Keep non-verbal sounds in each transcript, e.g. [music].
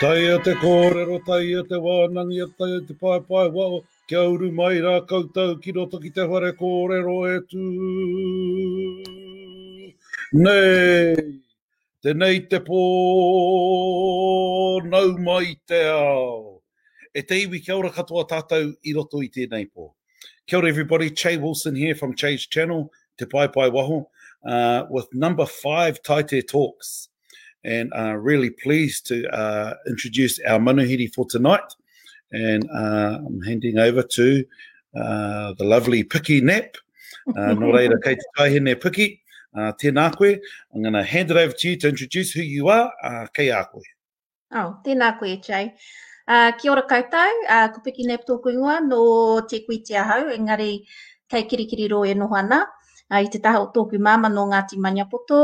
Tai te kōrero, tai te wānangi, tai te pai pai wao, kia uru mai rā koutou, ki roto ki te whare kōrero e tū. Nei, te nei te pō, nau mai te ao. E te iwi kia ora katoa tātou i roto i tēnei pō. Kia ora everybody, Che Wilson here from Che's Channel, Te Pai Pai Waho, uh, with number five Taite Talks and uh, really pleased to uh, introduce our manuhiri for tonight. And uh, I'm handing over to uh, the lovely Piki Nap. Uh, [laughs] no reira kei te taihene Piki. Uh, tēnā koe. I'm going to hand it over to you to introduce who you are. Uh, kei a koe. Oh, tēnā koe, Jay. Uh, kia ora koutou, uh, ko Piki Nap tōku ingoa no te kui te ahau, engari kei kirikiri ro e noho ana uh, i te taha o tōku māma no Ngāti Maniapoto,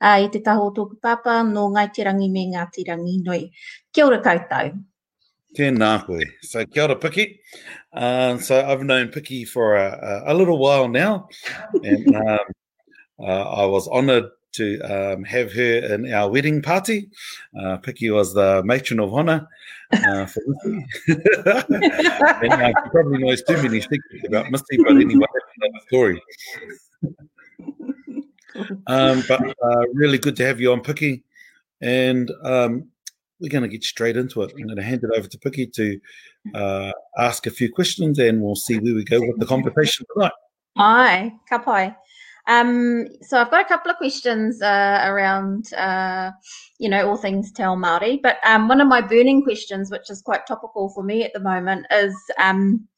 uh, i te taha o tōku papa no Ngāi Te Rangi me Ngāti Ranginui. Kia ora koutou. Tēnā koe. So kia ora Piki. Uh, so I've known Piki for a, a, a little while now, and [laughs] um, uh, I was honoured to um, have her in our wedding party. Uh, Piki was the matron of honour uh, for [laughs] and uh, she probably knows too many secrets about Misty, but anyway, that's another story. Um, but uh, really good to have you on, Piki. And um, we're going to get straight into it. I'm going to hand it over to Piki to uh, ask a few questions, and we'll see where we go with the conversation tonight. Hi, ka pai. Um, so I've got a couple of questions uh, around, uh, you know, all things Te Ao Māori. But um, one of my burning questions, which is quite topical for me at the moment, is um,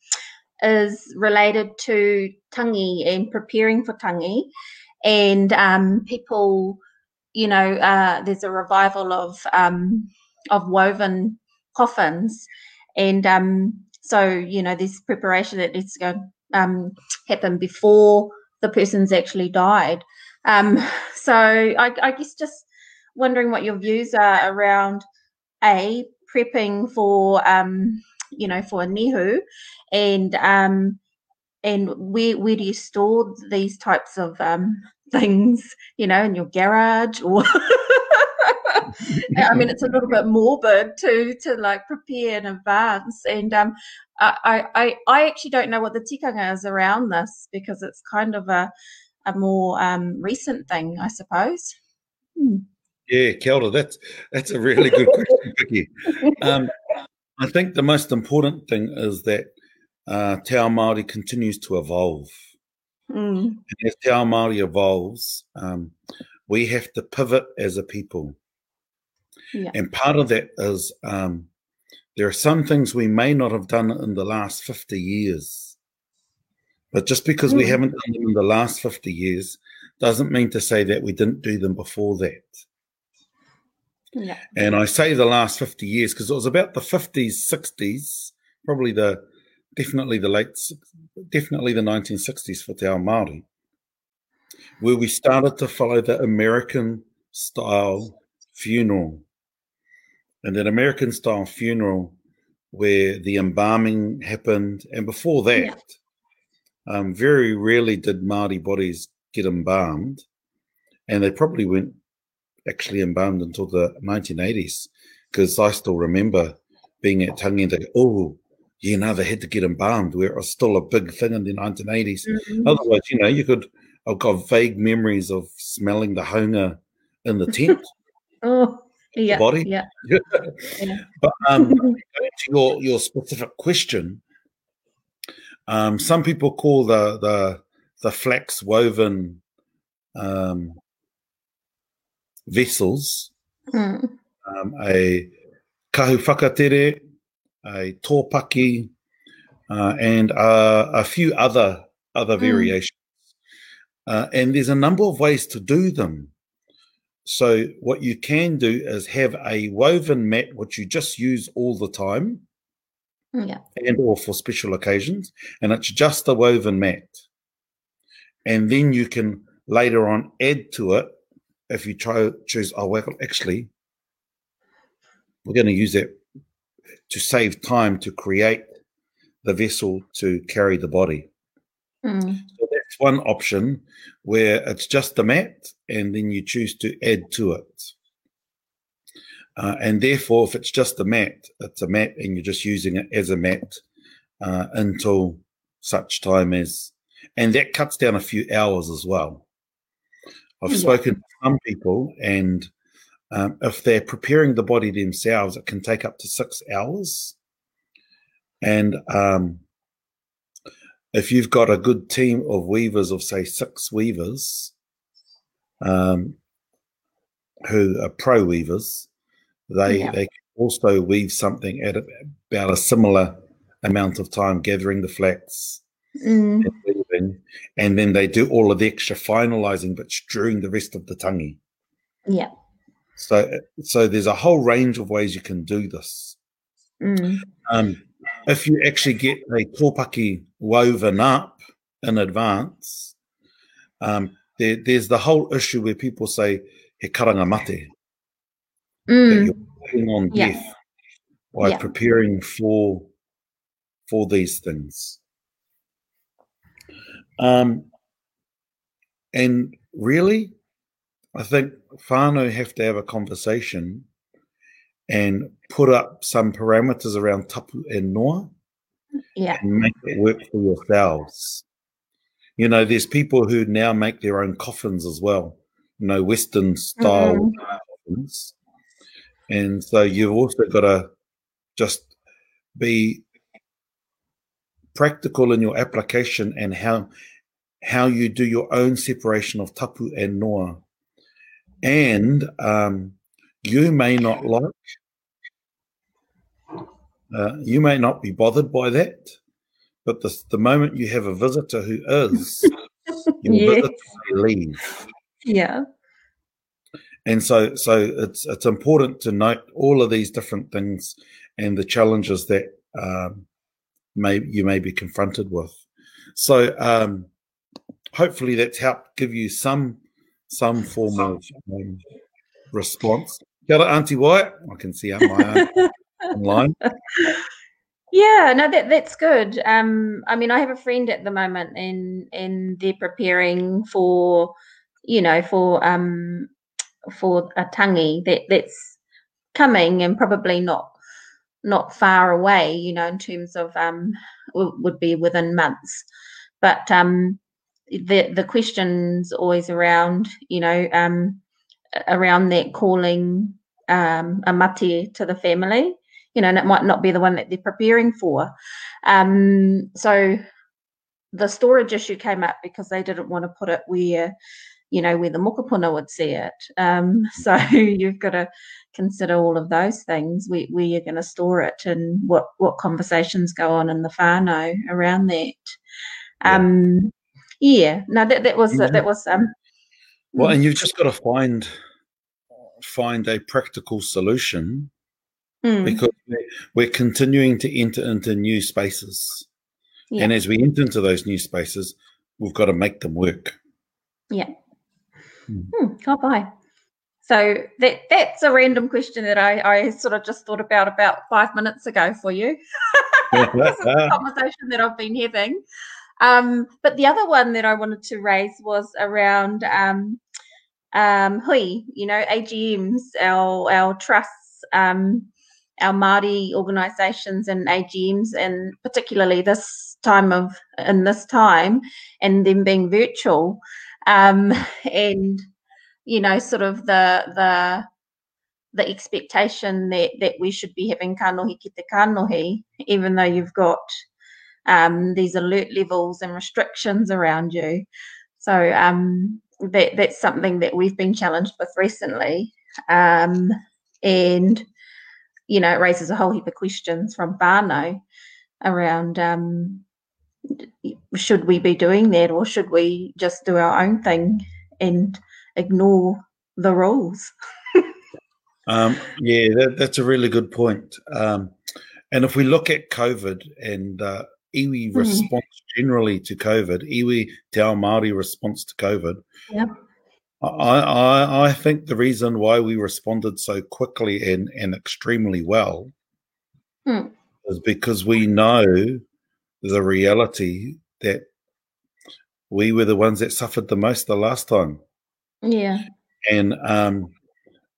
is related to tangi and preparing for tangi, and um, people, you know, uh, there's a revival of um, of woven coffins, and um, so you know, there's preparation that needs to go um, happen before the person's actually died. Um, [laughs] so I, I guess just wondering what your views are around a prepping for um, you know for a nihu and um, and where where do you store these types of um, [laughs] things you know in your garage or I mean, it's a little bit morbid to to like prepare in advance, and um, I, I I actually don't know what the tikanga is around this because it's kind of a a more um, recent thing, I suppose. Hmm. Yeah, Kelda, that's that's a really good question, Vicky. Um, I think the most important thing is that uh, Te Ao Māori continues to evolve. Mm. And as Te Ao Māori evolves, um, we have to pivot as a people. Yeah. And part of that is um, there are some things we may not have done in the last 50 years. But just because mm. we haven't done them in the last 50 years doesn't mean to say that we didn't do them before that. Yeah. And I say the last 50 years because it was about the 50s, 60s, probably the definitely the late, definitely the 1960s for Te Ao Māori, where we started to follow the American style funeral. And that American style funeral where the embalming happened. And before that, yeah. um, very rarely did Māori bodies get embalmed. And they probably weren't actually embalmed until the 1980s. Because I still remember being at Tangi and oh, you know, they had to get embalmed, where it was still a big thing in the 1980s. Mm-hmm. Otherwise, you know, you could, I've got vague memories of smelling the hunga in the tent. [laughs] oh, yeah. Body. Yeah. [laughs] yeah. But um, [laughs] to your, your specific question, um, some people call the, the, the flax woven um, vessels mm. um, a kahu a tōpaki, uh, and uh, a few other other mm. variations. Uh, and there's a number of ways to do them. So what you can do is have a woven mat which you just use all the time, yeah, and or for special occasions, and it's just a woven mat. And then you can later on add to it if you try choose. Oh well, actually, we're going to use it to save time to create the vessel to carry the body. Mm. So that's one option where it's just the mat and then you choose to add to it. Uh, and therefore, if it's just a mat, it's a mat and you're just using it as a mat uh, until such time as, and that cuts down a few hours as well. I've yeah. spoken to some people and um, if they're preparing the body themselves, it can take up to six hours. And um, if you've got a good team of weavers of, say, six weavers um, who are pro weavers, they, yeah. they can also weave something at about a similar amount of time, gathering the flax mm. And. And then they do all of the extra finalizing but during the rest of the tangi. Yeah. So, so there's a whole range of ways you can do this. Mm. Um, if you actually get a tōpaki woven up in advance, um, there, there's the whole issue where people say he karanga mate, mm. that you're working on yeah. death by yeah. preparing for for these things. Um, and really, I think whānau have to have a conversation and put up some parameters around tapu and noa yeah. and make it work for yourselves. You know, there's people who now make their own coffins as well, you know, Western style mm-hmm. coffins. And so you've also got to just be practical in your application and how how you do your own separation of tapu and noa and um, you may not like, uh, you may not be bothered by that, but the, the moment you have a visitor who is, [laughs] your yes. visitor may leave. Yeah. And so, so it's it's important to note all of these different things and the challenges that um, may you may be confronted with. So, um, hopefully, that's helped give you some some form of um, response. Kia Auntie White. I can see out my [laughs] online. Yeah, no, that that's good. Um, I mean, I have a friend at the moment, and and they're preparing for, you know, for um, for a tangi that that's coming, and probably not not far away. You know, in terms of um, would be within months, but um, the the questions always around you know um, around that calling um, a mate to the family you know and it might not be the one that they're preparing for um, so the storage issue came up because they didn't want to put it where you know where the mokopuna would see it. Um, [laughs] so you've got to consider all of those things where, where you're going to store it and what what conversations go on in the whānau around that. Um, yeah no that, that was that was um well mm. and you've just got to find find a practical solution mm. because we're continuing to enter into new spaces. Yeah. and as we enter into those new spaces we've got to make them work. Yeah Hmm, oh boy. So that that's a random question that I, I sort of just thought about about five minutes ago for you. [laughs] this is a [laughs] conversation that I've been having. Um, but the other one that I wanted to raise was around um, um, hui, you know, AGMs, our our trusts, um, our Māori organisations and AGMs, and particularly this time of in this time, and them being virtual, um, and you know, sort of the the the expectation that that we should be having kanohi ki te kanohi, even though you've got um, these alert levels and restrictions around you. So um, that that's something that we've been challenged with recently, um, and you know it raises a whole heap of questions from whānau around um, should we be doing that or should we just do our own thing and ignore the rules? [laughs] um, yeah, that, that's a really good point. Um, and if we look at COVID and uh, iwi mm. response generally to COVID, iwi te ao Māori response to COVID. Yeah. I, I, I think the reason why we responded so quickly and, and extremely well mm. is because we know the reality that we were the ones that suffered the most the last time. Yeah. And um,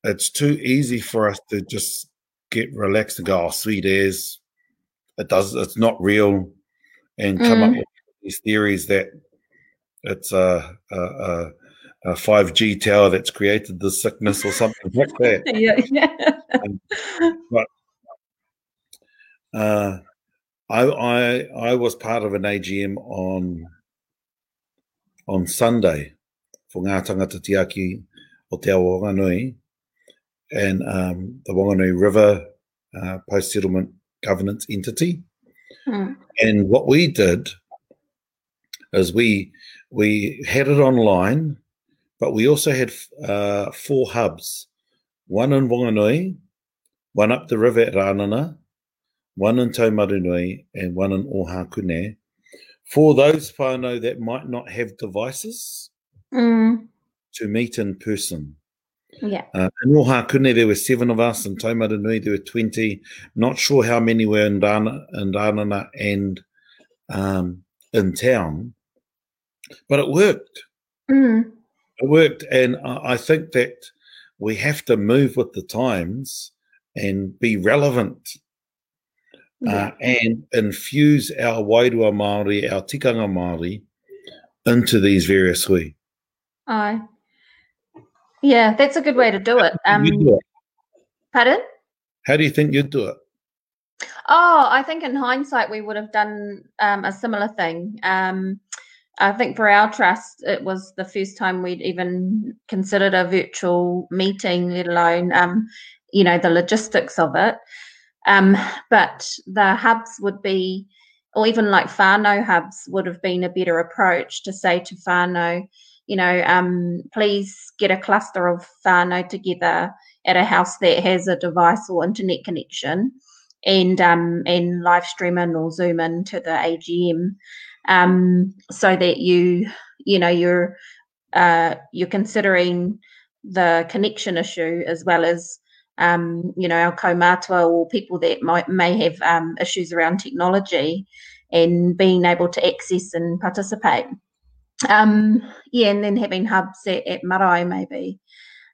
it's too easy for us to just get relaxed and go, oh, sweet airs. It does, it's not real and come mm. up with these theories that it's a, a, a, a, 5G tower that's created the sickness or something like that. [laughs] yeah, yeah. Um, but uh, I, I I was part of an AGM on on Sunday for ngā tangata tiaki o te Wanganui and um, the Wanganui River uh, post-settlement governance entity. Hmm. And what we did is we we had it online, but we also had uh, four hubs: one in Wanganui, one up the river at Ranana, one in Taumarunui, and one in Ohakune. For those whānau that might not have devices mm. to meet in person. Yeah. Uh, in Ohakune, there were seven of us. In Taumarunui, there were 20. Not sure how many were in, Dana, in Ranana and um, in town, but it worked. Mm. It worked. And I think that we have to move with the times and be relevant yeah. uh, and infuse our wairua Māori, our tikanga Māori into these various hui. Aye. Yeah, that's a good way to do it. Um, do it? Pardon? How do you think you'd do it? Oh, I think in hindsight we would have done um, a similar thing. Um, I think for our trust, it was the first time we'd even considered a virtual meeting, let alone, um, you know, the logistics of it. Um, but the hubs would be, or even like whānau hubs would have been a better approach to say to whānau, you know, um, please get a cluster of whānau together at a house that has a device or internet connection and um, and live stream in or zoom in to the AGM um, so that you you know you're uh, you're considering the connection issue as well as um, you know our kaumatua or people that might may have um, issues around technology and being able to access and participate. Um, yeah, and then having hubs at, at Marae maybe.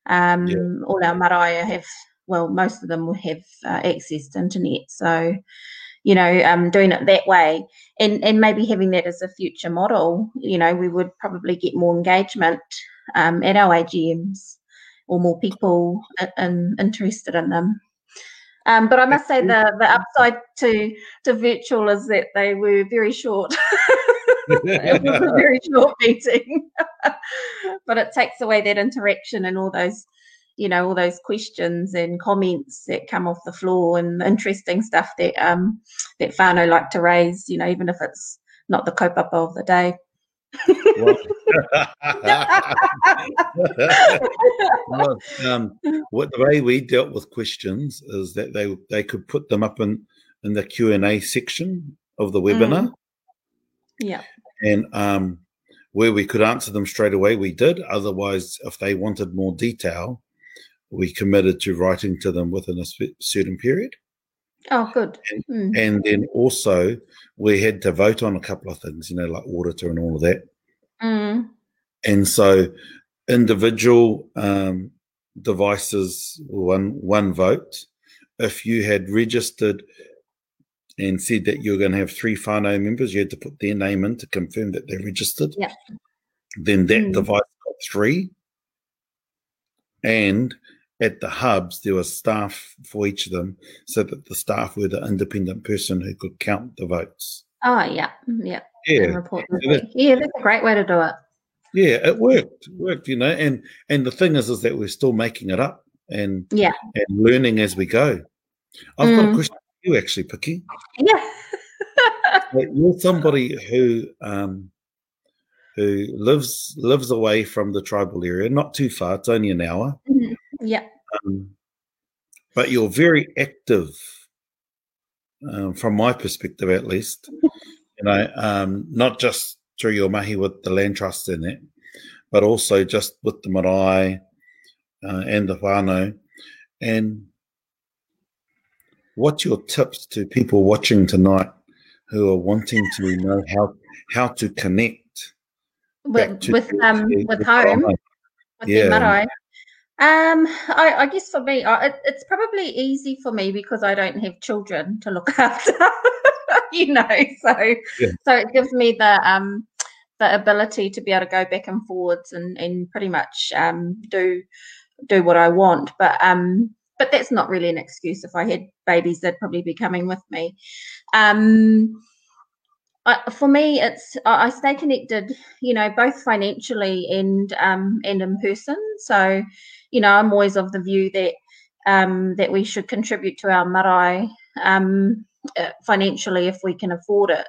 Um, yeah. All our marae have, well, most of them will have uh, access to internet. So, you know, um, doing it that way and, and maybe having that as a future model, you know, we would probably get more engagement um, at our AGMs or more people in, interested in them. Um, but I must say the, the upside to to virtual is that they were very short. [laughs] it was a very short meeting, [laughs] but it takes away that interaction and all those, you know, all those questions and comments that come off the floor and interesting stuff that um that whānau like to raise. You know, even if it's not the kaupapa of the day. well, um, what the way we dealt with questions is that they they could put them up in in the Q and A section of the webinar. Mm. Yeah and um, where we could answer them straight away, we did. Otherwise, if they wanted more detail, we committed to writing to them within a certain period. Oh, good. And, mm. and, then also, we had to vote on a couple of things, you know, like auditor and all of that. Mm. And so, individual um, devices, one one vote. If you had registered and said that you're going to have three whānau members, you had to put their name in to confirm that they're registered. Yeah. Then that mm. device got three. And at the hubs, there was staff for each of them so that the staff were the independent person who could count the votes. Oh, yeah. Yeah. Yeah. Report yeah, that's a great way to do it. Yeah, it worked. It worked, you know. And and the thing is is that we're still making it up and yeah and learning as we go. I've mm. got a mm. question for you actually, Piki. Yeah. [laughs] You're somebody who um who lives lives away from the tribal area, not too far. It's only an hour. Mm-hmm. Yeah. Um, but you're very active, um, from my perspective, at least. you know, um, not just through your mahi with the land trust in it, but also just with the marae uh, and the whānau. And what's your tips to people watching tonight who are wanting to know how how to connect with to with um with home with yeah. Um, I, I, guess for me, I, it, it's probably easy for me because I don't have children to look [laughs] after. you know, so yeah. so it gives me the um the ability to be able to go back and forwards and and pretty much um do do what I want. But um but that's not really an excuse. If I had babies, they'd probably be coming with me. Um, I, for me, it's I stay connected, you know, both financially and um, and in person. So, you know, I'm always of the view that um, that we should contribute to our marae um, uh, financially if we can afford it.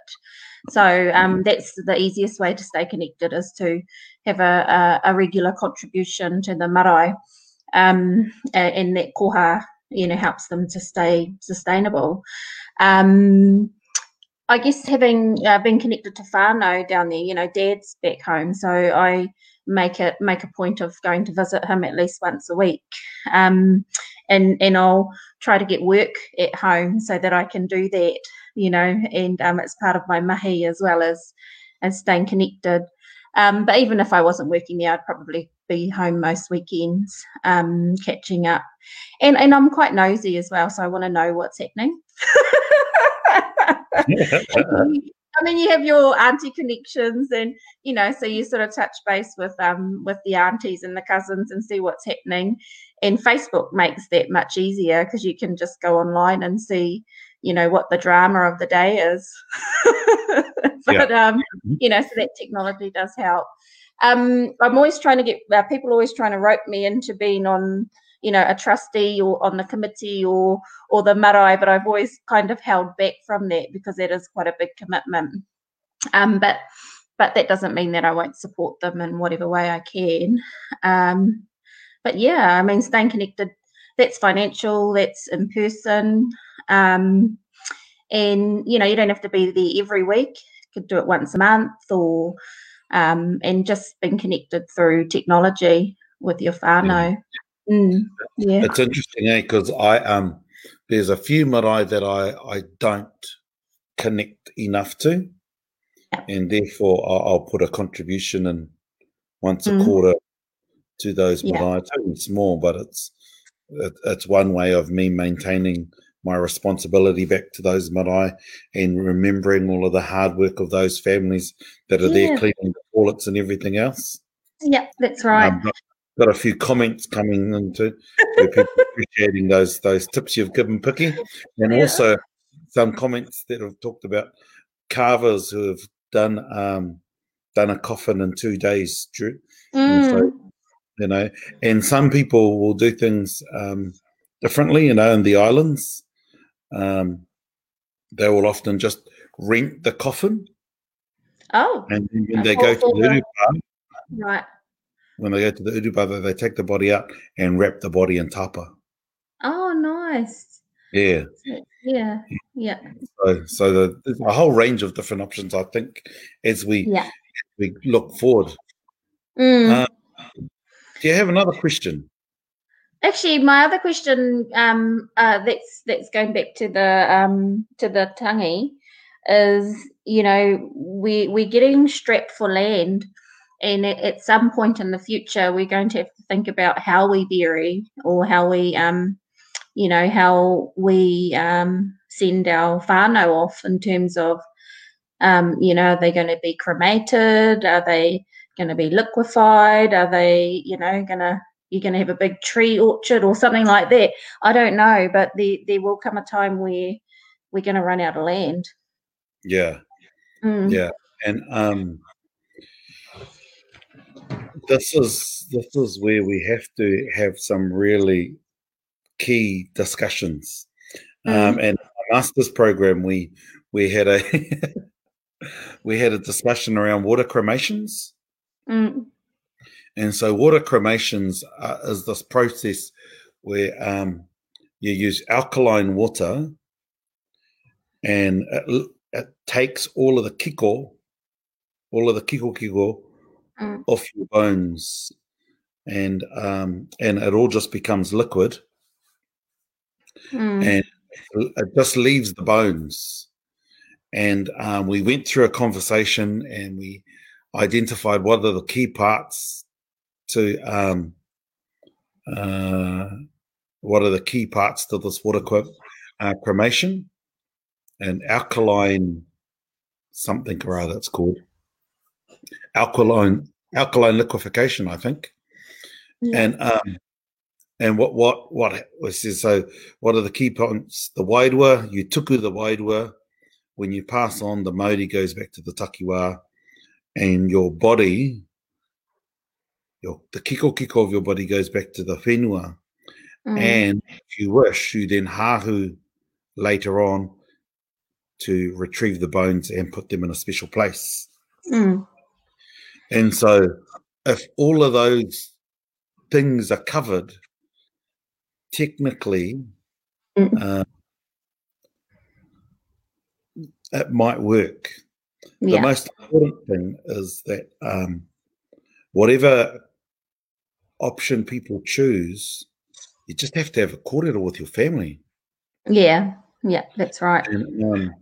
So um, that's the easiest way to stay connected is to have a, a, a regular contribution to the marae um, and that koha, you know, helps them to stay sustainable. Um, I guess having uh, been connected to whānau down there, you know, Dad's back home, so I make it make a point of going to visit him at least once a week, um, and and I'll try to get work at home so that I can do that, you know, and um, it's part of my mahi as well as as staying connected. Um, but even if I wasn't working there, I'd probably be home most weekends, um, catching up. And and I'm quite nosy as well, so I want to know what's happening. [laughs] [laughs] I mean, you have your auntie connections, and you know, so you sort of touch base with um with the aunties and the cousins and see what's happening. And Facebook makes that much easier because you can just go online and see, you know, what the drama of the day is. [laughs] but yeah. um, mm-hmm. you know, so that technology does help. Um, I'm always trying to get uh, people always trying to rope me into being on, you know, a trustee or on the committee or or the marae, but I've always kind of held back from that because that is quite a big commitment. Um, but but that doesn't mean that I won't support them in whatever way I can. Um, but yeah, I mean, staying connected. That's financial. That's in person. Um, and you know, you don't have to be there every week. You could do it once a month or um, and just being connected through technology with your whānau. Mm, yeah. It's interesting, eh? Because I um, there's a few marae that I I don't connect enough to, and therefore I'll, I'll, put a contribution in once mm. a quarter to those marae. Yeah. It's small, but it's it, it's one way of me maintaining my responsibility back to those marae and remembering all of the hard work of those families that are yeah. there cleaning the toilets and everything else. Yeah, that's right. Um, got, a few comments coming into people appreciating those those tips you've given, Piki, and yeah. also some comments that have talked about carvers who have done um, done a coffin in two days, Drew. Mm. So, you know, and some people will do things um, differently, you know, in the islands. Um, they will often just rent the coffin. Oh. And when they go to the right. When they go to the urupa, they take the body out and wrap the body in tapa. Oh, nice. Yeah. Yeah. Yeah. So, so the, there's a whole range of different options. I think as we yeah. we look forward. Mm. Uh, do you have another question? Actually, my other question um, uh, that's that's going back to the um, to the tangi is you know we we're getting strapped for land, and at, at, some point in the future we're going to have to think about how we bury or how we um, you know how we um, send our whānau off in terms of um, you know are they going to be cremated? Are they going to be liquefied? Are they you know going to you're going to have a big tree orchard or something like that. I don't know, but there there will come a time where we're going to run out of land. Yeah, Mm. yeah, and um, this is this is where we have to have some really key discussions. Um, Mm. and our master's program, we we had a [laughs] we had a discussion around water cremations. Mm. And so, water cremations uh, is this process where um, you use alkaline water and it, it takes all of the kiko, all of the kiko kiko Mm. off your bones, and um, and it all just becomes liquid, Mm. and it just leaves the bones. And um, we went through a conversation, and we identified what are the key parts to um, uh, what are the key parts to this water cre- uh, cremation and alkaline something or other it's called alkaline alkaline liquefaction i think Yeah. and um and what what what was this so what are the key points the wairua you tuku the wairua when you pass on the mauri goes back to the takiwa and your body your the kiko kiko of your body goes back to the whenua Mm. and if you wish you then hahu later on to retrieve the bones and put them in a special place Mm. And so if all of those things are covered technically Mm. uh, it might work the most important thing is that um, whatever option people choose, you just have to have a kōrero with your family. Yeah. Yeah. That's right. And, um,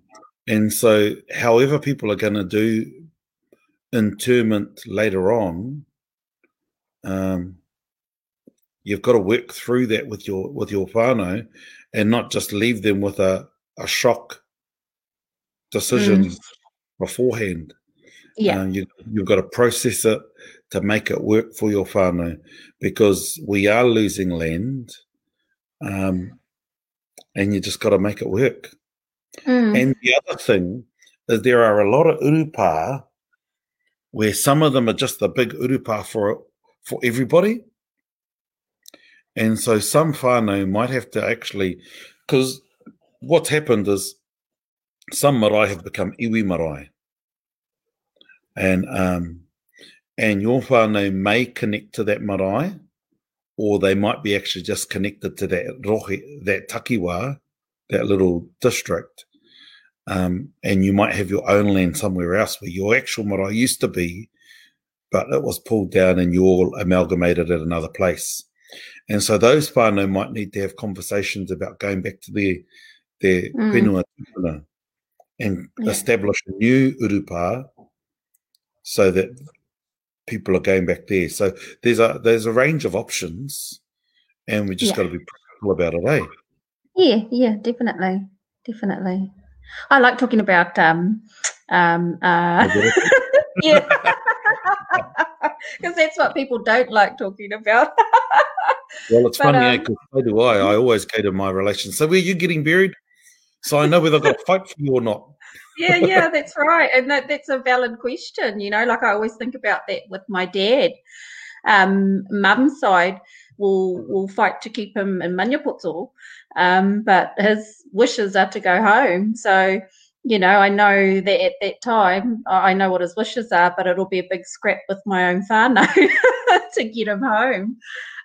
and so, however people are going to do interment later on, um, you've got to work through that with your with your whānau and not just leave them with a, a shock decision beforehand. Yeah. Um, you, you've got to process it to make it work for your whānau because we are losing land um, and you just got to make it work. Mm. And the other thing is there are a lot of urupa where some of them are just the big urupa for for everybody. And so some whānau might have to actually, because what's happened is some marae have become iwi marae. And um, and your whānau may connect to that marae, or they might be actually just connected to that rohe, that takiwa, that little district. Um, and you might have your own land somewhere else where your actual marae used to be, but it was pulled down and you all amalgamated at another place. And so those whānau might need to have conversations about going back to their their Mm. whenua and Yeah. establish a new urupa so that people are going back there. So there's a there's a range of options and we just Yeah. got to be practical about it, eh? Yeah, yeah, definitely, definitely. I like talking about um, um, uh, [laughs] yeah, [laughs] because that's what people don't like talking about. [laughs] Well, it's But, funny, um, because so do I. I always go to my relations. So, where you getting buried? So I know whether I've got to fight for you or not. yeah, yeah, that's right, and that that's a valid question. You know, like I always think about that with my dad. Um, mum's side will will fight to keep him in Maniapoto, um, but his wishes are to go home. So, you know, I know that at that time, I know what his wishes are, but it'll be a big scrap with my own whānau [laughs] to get him home.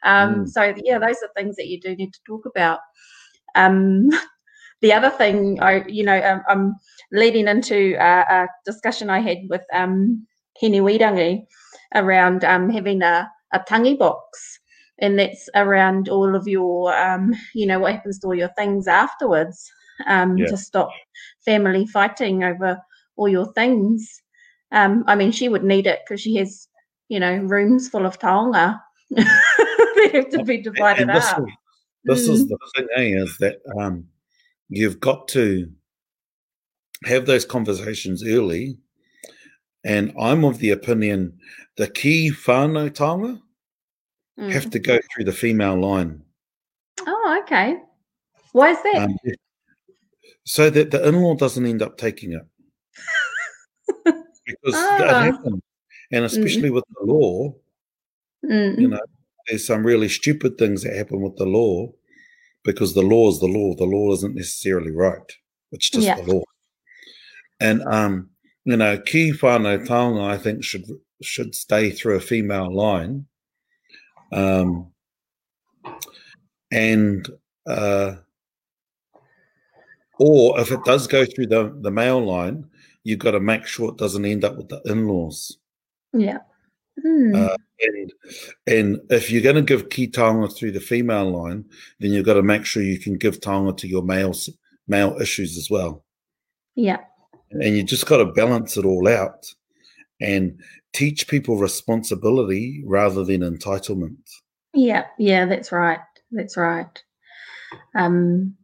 Um, Mm. So, yeah, those are things that you do need to talk about. Um, the other thing, I, you know, um, I'm leading into uh, a discussion I had with um, Hinewirangi around um, having a, a tangi box. And that's around all of your, um, you know, what happens to all your things afterwards um, yeah. to stop family fighting over all your things. Um, I mean, she would need it because she has, you know, rooms full of taonga. [laughs] they have to be divided this up. Is, this mm. is the thing, eh, is that um, you've got to have those conversations early. And I'm of the opinion the key whānau taonga mm. have to go through the female line. Oh, okay. Why is that? Um, so that the in-law doesn't end up taking it. [laughs] because oh. that happens. And mm. especially mm. with the law, mm. you know, there's some really stupid things that happen with the law because the law is the law. The law isn't necessarily right. It's just yeah. the law. And um, you know, ki whānau taonga, I think, should should stay through a female line. Um, and uh, or if it does go through the, the male line, you've got to make sure it doesn't end up with the in-laws. Yeah. Hmm. Uh, and, and if you're going to give ki taonga through the female line, then you've got to make sure you can give taonga to your male male issues as well. Yeah. And you just got to balance it all out and teach people responsibility rather than entitlement. Yeah, yeah, that's right. That's right. Um,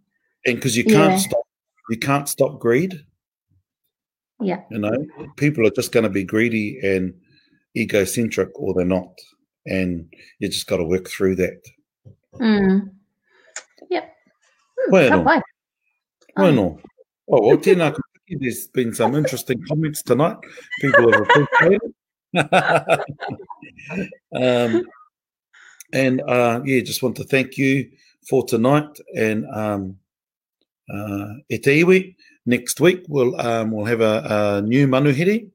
and because you can't yeah. stop, you can't stop greed. Yeah, you know, people are just going to be greedy and egocentric, or they're not, and you just got to work through that. Mm. Yep. Hmm, bueno. Bueno. Um, oh, well, tēnā There's been some interesting comments tonight. People have appreciated [laughs] um, and uh, yeah, just want to thank you for tonight. And um, uh, e te iwi. Next week we'll um, we'll have a, a, new manuhiri,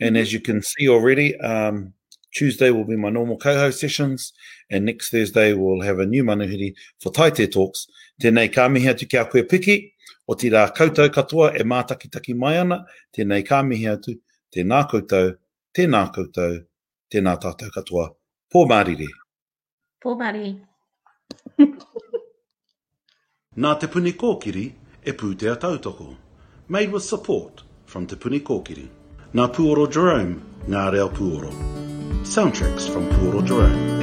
and as you can see already, um, Tuesday will be my normal co-host sessions, and next Thursday we'll have a new manuhiri for Taite Talks. Tēnei ka mihi atu kia koe piki, o te rā koutou katoa e mātakitaki mai ana, tēnei ka mihi atu, tēnā koutou, tēnā koutou, tēnā tātou katoa. Pō mārire. Pō mārire. Nā Te Puni Kōkiri e pūtea tautoko. Made with support from Te Puni Kōkiri. Nā Puoro Jerome, Ngā Reo Puoro. Soundtracks from Puoro Jerome.